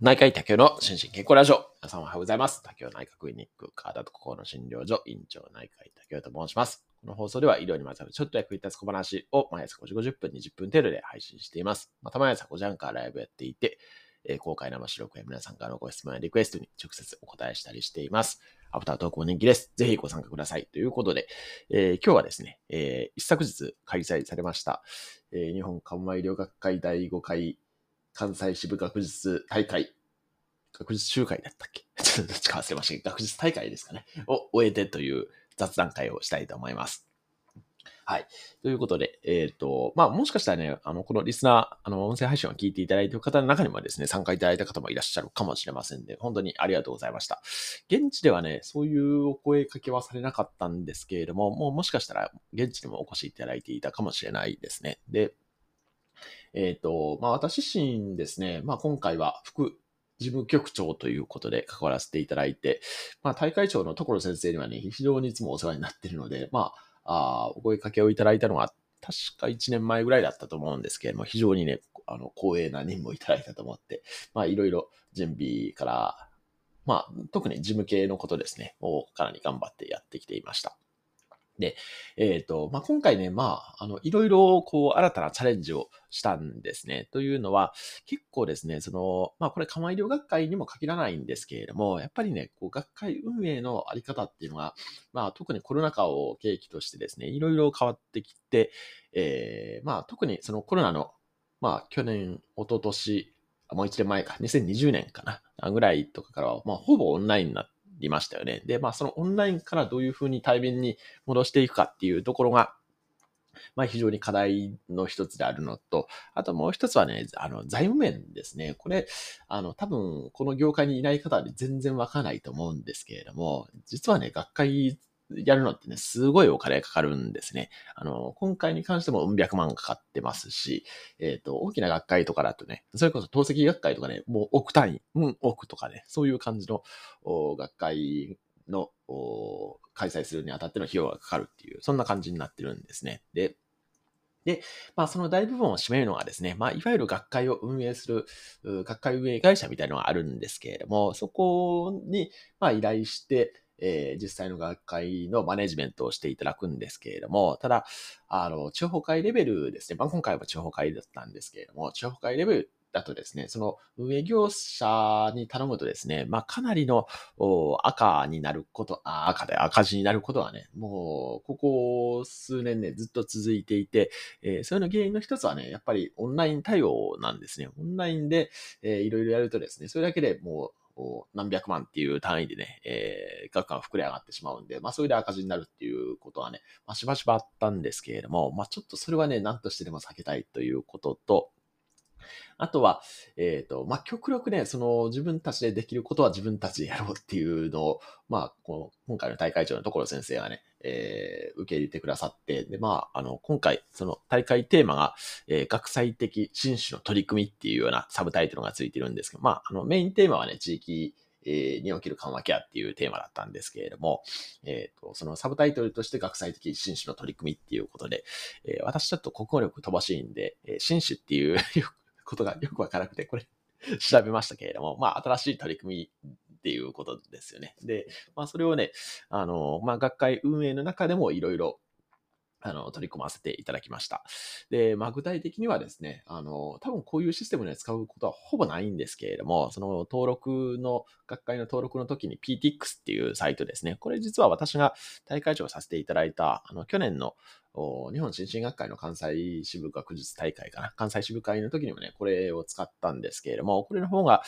内科医竹の心身健康ラジオ。皆さんおはようございます。竹内科クリニック、体と心の診療所、院長内科医竹と申します。この放送では医療にまつわるちょっと役に立つ小話を毎朝5時50分、20分程度で配信しています。また毎朝5時半からライブやっていて、えー、公開生収録や皆さんからのご質問やリクエストに直接お答えしたりしています。アフタートークも人気です。ぜひご参加ください。ということで、えー、今日はですね、えー、一昨日開催されました、えー、日本緩和医療学会第5回関西支部学術大会、学術集会だったっけ？ちょっとどっちか忘れましたけど、学術大会ですかね。を終えてという雑談会をしたいと思います。はい。ということで、えっ、ー、と、まあ、もしかしたらね、あの、このリスナー、あの、音声配信を聞いていただいている方の中にもですね、参加いただいた方もいらっしゃるかもしれませんで、本当にありがとうございました。現地ではね、そういうお声かけはされなかったんですけれども、もうもしかしたら現地でもお越しいただいていたかもしれないですね。で、えっ、ー、と、まあ私自身ですね、まあ今回は副事務局長ということで関わらせていただいて、まあ大会長の所先生にはね、非常にいつもお世話になっているので、まあ、あお声かけをいただいたのが確か1年前ぐらいだったと思うんですけれども、非常にね、あの、光栄な任務をいただいたと思って、まあいろいろ準備から、まあ特に事務系のことですね、をかなり頑張ってやってきていました。で、えっ、ー、と、まあ、今回ね、まあ、あの、いろいろ、こう、新たなチャレンジをしたんですね。というのは、結構ですね、その、まあ、これ、緩和医療学会にも限らないんですけれども、やっぱりね、こう、学会運営のあり方っていうのが、まあ、特にコロナ禍を契機としてですね、いろいろ変わってきて、えー、まあ、特にそのコロナの、まあ、去年、一昨年もう一年前か、2020年かな、ぐらいとかからは、まあ、ほぼオンラインになって、りましたよね。で、まあそのオンラインからどういうふうに対面に戻していくかっていうところが、まあ非常に課題の一つであるのと、あともう一つはね、あの財務面ですね。これ、あの多分この業界にいない方は全然わからないと思うんですけれども、実はね、学会やるのってね、すごいお金かかるんですね。あの、今回に関してもうん百万かかってますし、えっ、ー、と、大きな学会とかだとね、それこそ透析学会とかね、もう億単位、うん、億とかね、そういう感じの学会の開催するにあたっての費用がかかるっていう、そんな感じになってるんですね。で、で、まあ、その大部分を占めるのがですね、まあ、いわゆる学会を運営する、学会運営会社みたいなのがあるんですけれども、そこに、まあ、依頼して、えー、実際の学会のマネジメントをしていただくんですけれども、ただ、あの、地方会レベルですね。まあ、今回は地方会だったんですけれども、地方会レベルだとですね、その運営業者に頼むとですね、まあ、かなりの赤になること、あ赤で赤字になることはね、もう、ここ数年ね、ずっと続いていて、えー、それの原因の一つはね、やっぱりオンライン対応なんですね。オンラインで、えー、いろいろやるとですね、それだけでもう、何百万っていう単位でね、えー、額が膨れ上がってしまうんで、まあそれで赤字になるっていうことはね、まあしばしばあったんですけれども、まあちょっとそれはね、何としてでも避けたいということと、あとは、えっ、ー、と、まあ、極力ね、その自分たちでできることは自分たちでやろうっていうのを、まあ、この、今回の大会長のところ先生がね、えー、受け入れてくださって、で、まあ、あの、今回、その大会テーマが、えー、学際的新種の取り組みっていうようなサブタイトルがついてるんですけど、まあ、あの、メインテーマはね、地域、えに起きる緩和ケアっていうテーマだったんですけれども、えっ、ー、と、そのサブタイトルとして学際的新種の取り組みっていうことで、えー、私ちょっと国語力飛ばしいんで、えー、新種っていう ことがよくわからなくて、これ 調べましたけれども、まあ、新しい取り組みっていうことですよね。で、まあ、それをね、あの、まあ、学会運営の中でもいろいろあの、取り組ませていただきました。で、まあ、具体的にはですね、あの、多分こういうシステムで使うことはほぼないんですけれども、その登録の、学会の登録の時に PTX っていうサイトですね。これ実は私が大会長させていただいた、あの、去年の日本新進学会の関西支部学術大会かな。関西支部会の時にもね、これを使ったんですけれども、これの方が、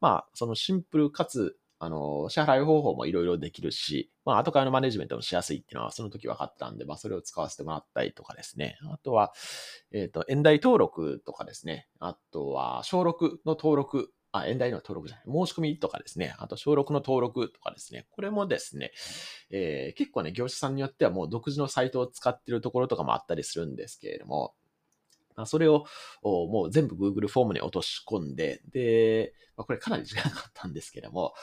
まあ、そのシンプルかつあの、支払い方法もいろいろできるし、まあ、後からのマネジメントもしやすいっていうのは、その時分かったんで、まあ、それを使わせてもらったりとかですね。あとは、えっ、ー、と、演題登録とかですね。あとは、小6の登録あ、演題の登録じゃない。申し込みとかですね。あと、小6の登録とかですね。これもですね、えー、結構ね、業者さんによってはもう独自のサイトを使ってるところとかもあったりするんですけれども、それをもう全部 Google フォームに落とし込んで、で、ま、これかなり時間かかったんですけども、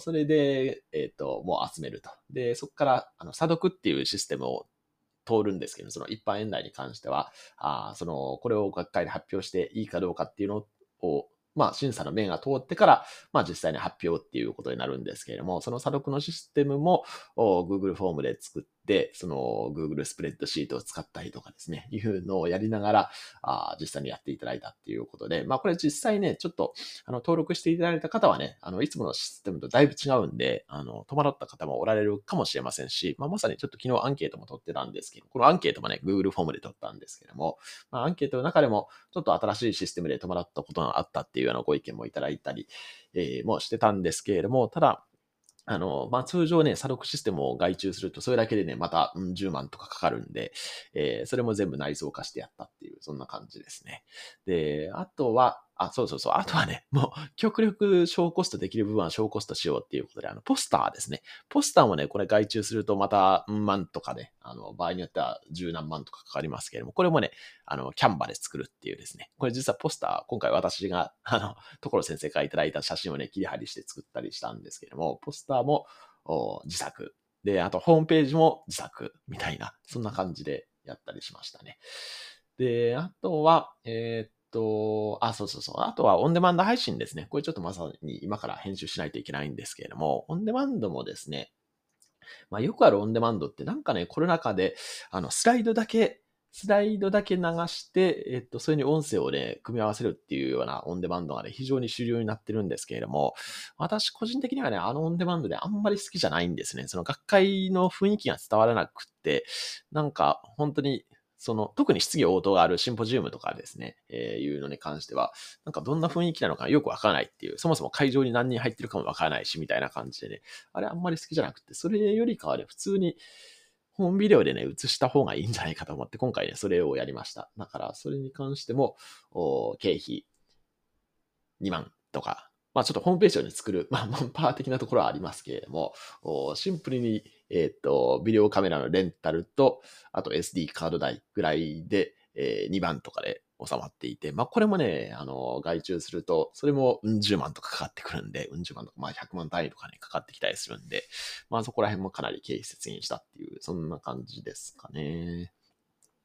それで、えっ、ー、と、もう集めると。で、そこから、あの、査読っていうシステムを通るんですけど、その一般演題に関しては、あその、これを学会で発表していいかどうかっていうのを、まあ、審査の面が通ってから、まあ、実際に発表っていうことになるんですけれども、その査読のシステムも Google フォームで作って、でその Google スプレッドシートを使ったりとかですね、いうのをやりながら、あ実際にやっていただいたっていうことで、まあ、これ実際ね、ちょっと、あの、登録していただいた方はね、あの、いつものシステムとだいぶ違うんで、あの、戸惑った方もおられるかもしれませんし、まあ、まさにちょっと昨日アンケートも取ってたんですけど、このアンケートもね、Google フォームで取ったんですけども、まあ、アンケートの中でも、ちょっと新しいシステムで戸惑ったことがあったっていうようなご意見もいただいたり、えー、もしてたんですけれども、ただ、あの、まあ、通常ね、査読システムを外注すると、それだけでね、また、うん、10万とかかかるんで、えー、それも全部内蔵化してやったっていう、そんな感じですね。で、あとは、あ、そうそうそう。あとはね、もう、極力小コストできる部分は小コストしようっていうことで、あの、ポスターですね。ポスターもね、これ外注するとまた、万とかね、あの、場合によっては十何万とかかかりますけれども、これもね、あの、キャンバで作るっていうですね。これ実はポスター、今回私が、あの、所先生からいただいた写真をね、切り張りして作ったりしたんですけれども、ポスターも自作。で、あとホームページも自作みたいな、そんな感じでやったりしましたね。で、あとは、えー、っと、あ、そうそうそう。あとはオンデマンド配信ですね。これちょっとまさに今から編集しないといけないんですけれども、オンデマンドもですね、まあよくあるオンデマンドってなんかね、コロナ禍で、あの、スライドだけ、スライドだけ流して、えっと、それに音声をね、組み合わせるっていうようなオンデマンドがね、非常に主流になってるんですけれども、私個人的にはね、あのオンデマンドであんまり好きじゃないんですね。その学会の雰囲気が伝わらなくって、なんか本当にその、特に質疑応答があるシンポジウムとかですね、えー、いうのに関しては、なんかどんな雰囲気なのかよくわからないっていう、そもそも会場に何人入ってるかもわからないし、みたいな感じでね、あれあんまり好きじゃなくて、それよりかはね、普通に、ホームビデオでね、映した方がいいんじゃないかと思って、今回ね、それをやりました。だから、それに関しても、経費2万とか、まあちょっとホームページをね、作る、まあマンパワー的なところはありますけれども、シンプルに、えっ、ー、と、ビデオカメラのレンタルと、あと SD カード代ぐらいで、えー、2番とかで収まっていて、まあこれもね、あの、外注すると、それもうん十万とかかかってくるんで、うん十万とか、まあ100万単位とかね、かかってきたりするんで、まあそこら辺もかなり経費節減したっていう、そんな感じですかね。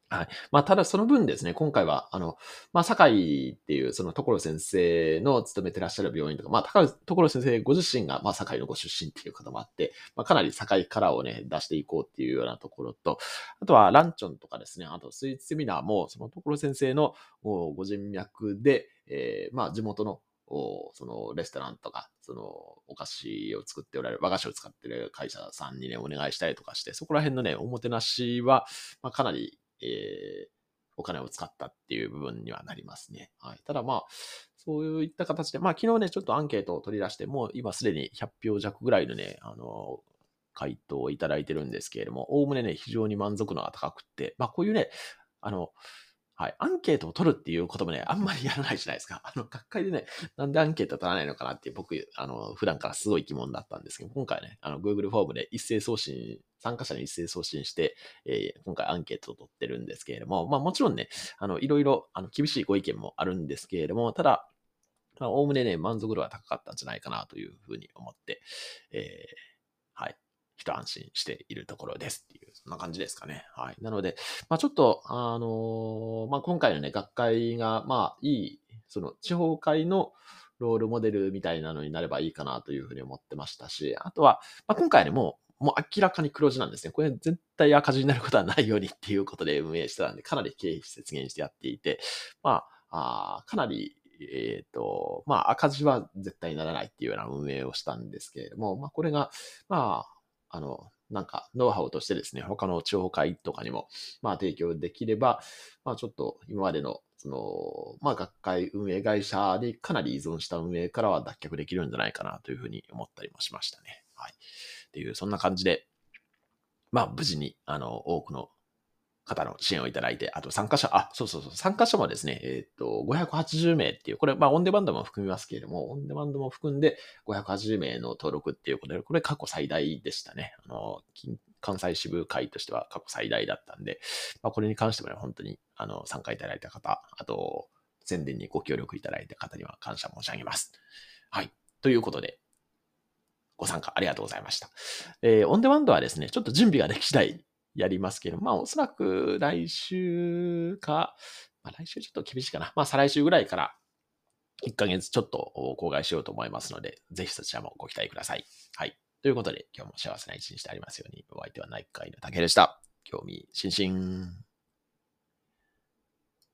はい。まあ、ただその分ですね、今回は、あの、まあ、堺っていう、その所先生の勤めてらっしゃる病院とか、まあ、所先生ご自身が、まあ、堺のご出身っていう方もあって、まあ、かなり堺カラーをね、出していこうっていうようなところと、あとはランチョンとかですね、あとスイーツセミナーも、その所先生のご人脈で、えー、まあ、地元のそのレストランとか、そのお菓子を作っておられる、和菓子を使ってる会社さんにね、お願いしたりとかして、そこら辺のね、おもてなしは、まあ、かなりえー、お金を使ったっていう部分にはなりますね。はい。ただまあ、そういった形で、まあ昨日ね、ちょっとアンケートを取り出して、もう今すでに100票弱ぐらいのね、あの、回答をいただいてるんですけれども、おおむねね、非常に満足度が高くって、まあこういうね、あの、はい。アンケートを取るっていうこともね、あんまりやらないじゃないですか。あの、学会でね、なんでアンケート取らないのかなって僕、あの、普段からすごい疑問だったんですけど、今回ね、あの、Google フォームで一斉送信、参加者に一斉送信して、えー、今回アンケートを取ってるんですけれども、まあもちろんね、あの、いろいろ、あの、厳しいご意見もあるんですけれども、ただ、まあ、おおむねね、満足度は高かったんじゃないかなというふうに思って、えー、はい。一安心しているところですっていう、そんな感じですかね。はい。なので、まあちょっと、あのー、まあ今回のね、学会が、まあいい、その地方会のロールモデルみたいなのになればいいかなというふうに思ってましたし、あとは、まあ今回ね、もう、もう明らかに黒字なんですね。これ絶対赤字になることはないようにっていうことで運営してたんで、かなり経費節減してやっていて、まあ、あかなりえっ、ー、と、まあ、赤字は絶対にならないっていうような運営をしたんですけれども、まあ、これが、まあ、あの、なんか、ノウハウとしてですね、他の地方会とかにも、まあ、提供できれば、まあ、ちょっと今までの、その、まあ、学会運営会社にかなり依存した運営からは脱却できるんじゃないかなというふうに思ったりもしましたね。はい。っていう、そんな感じで、まあ、無事に、あの、多くの方の支援をいただいて、あと参加者、あ、そうそうそう、参加者もですね、えっ、と、580名っていう、これ、まあ、オンデマンドも含みますけれども、オンデマンドも含んで580名の登録っていうことで、これ過去最大でしたね。あの、関西支部会としては過去最大だったんで、まあ、これに関してもね、本当に、あの、参加いただいた方、あと、宣伝にご協力いただいた方には感謝申し上げます。はい。ということで、ご参加ありがとうございました。えー、オンデマンドはですね、ちょっと準備ができ次第、やりますけど、まあおそらく来週か、まあ来週ちょっと厳しいかな。まあ再来週ぐらいから、1ヶ月ちょっと公開しようと思いますので、ぜひそちらもご期待ください。はい。ということで、今日も幸せな一日でありますように、お相手は内科医の竹でした。興味津々。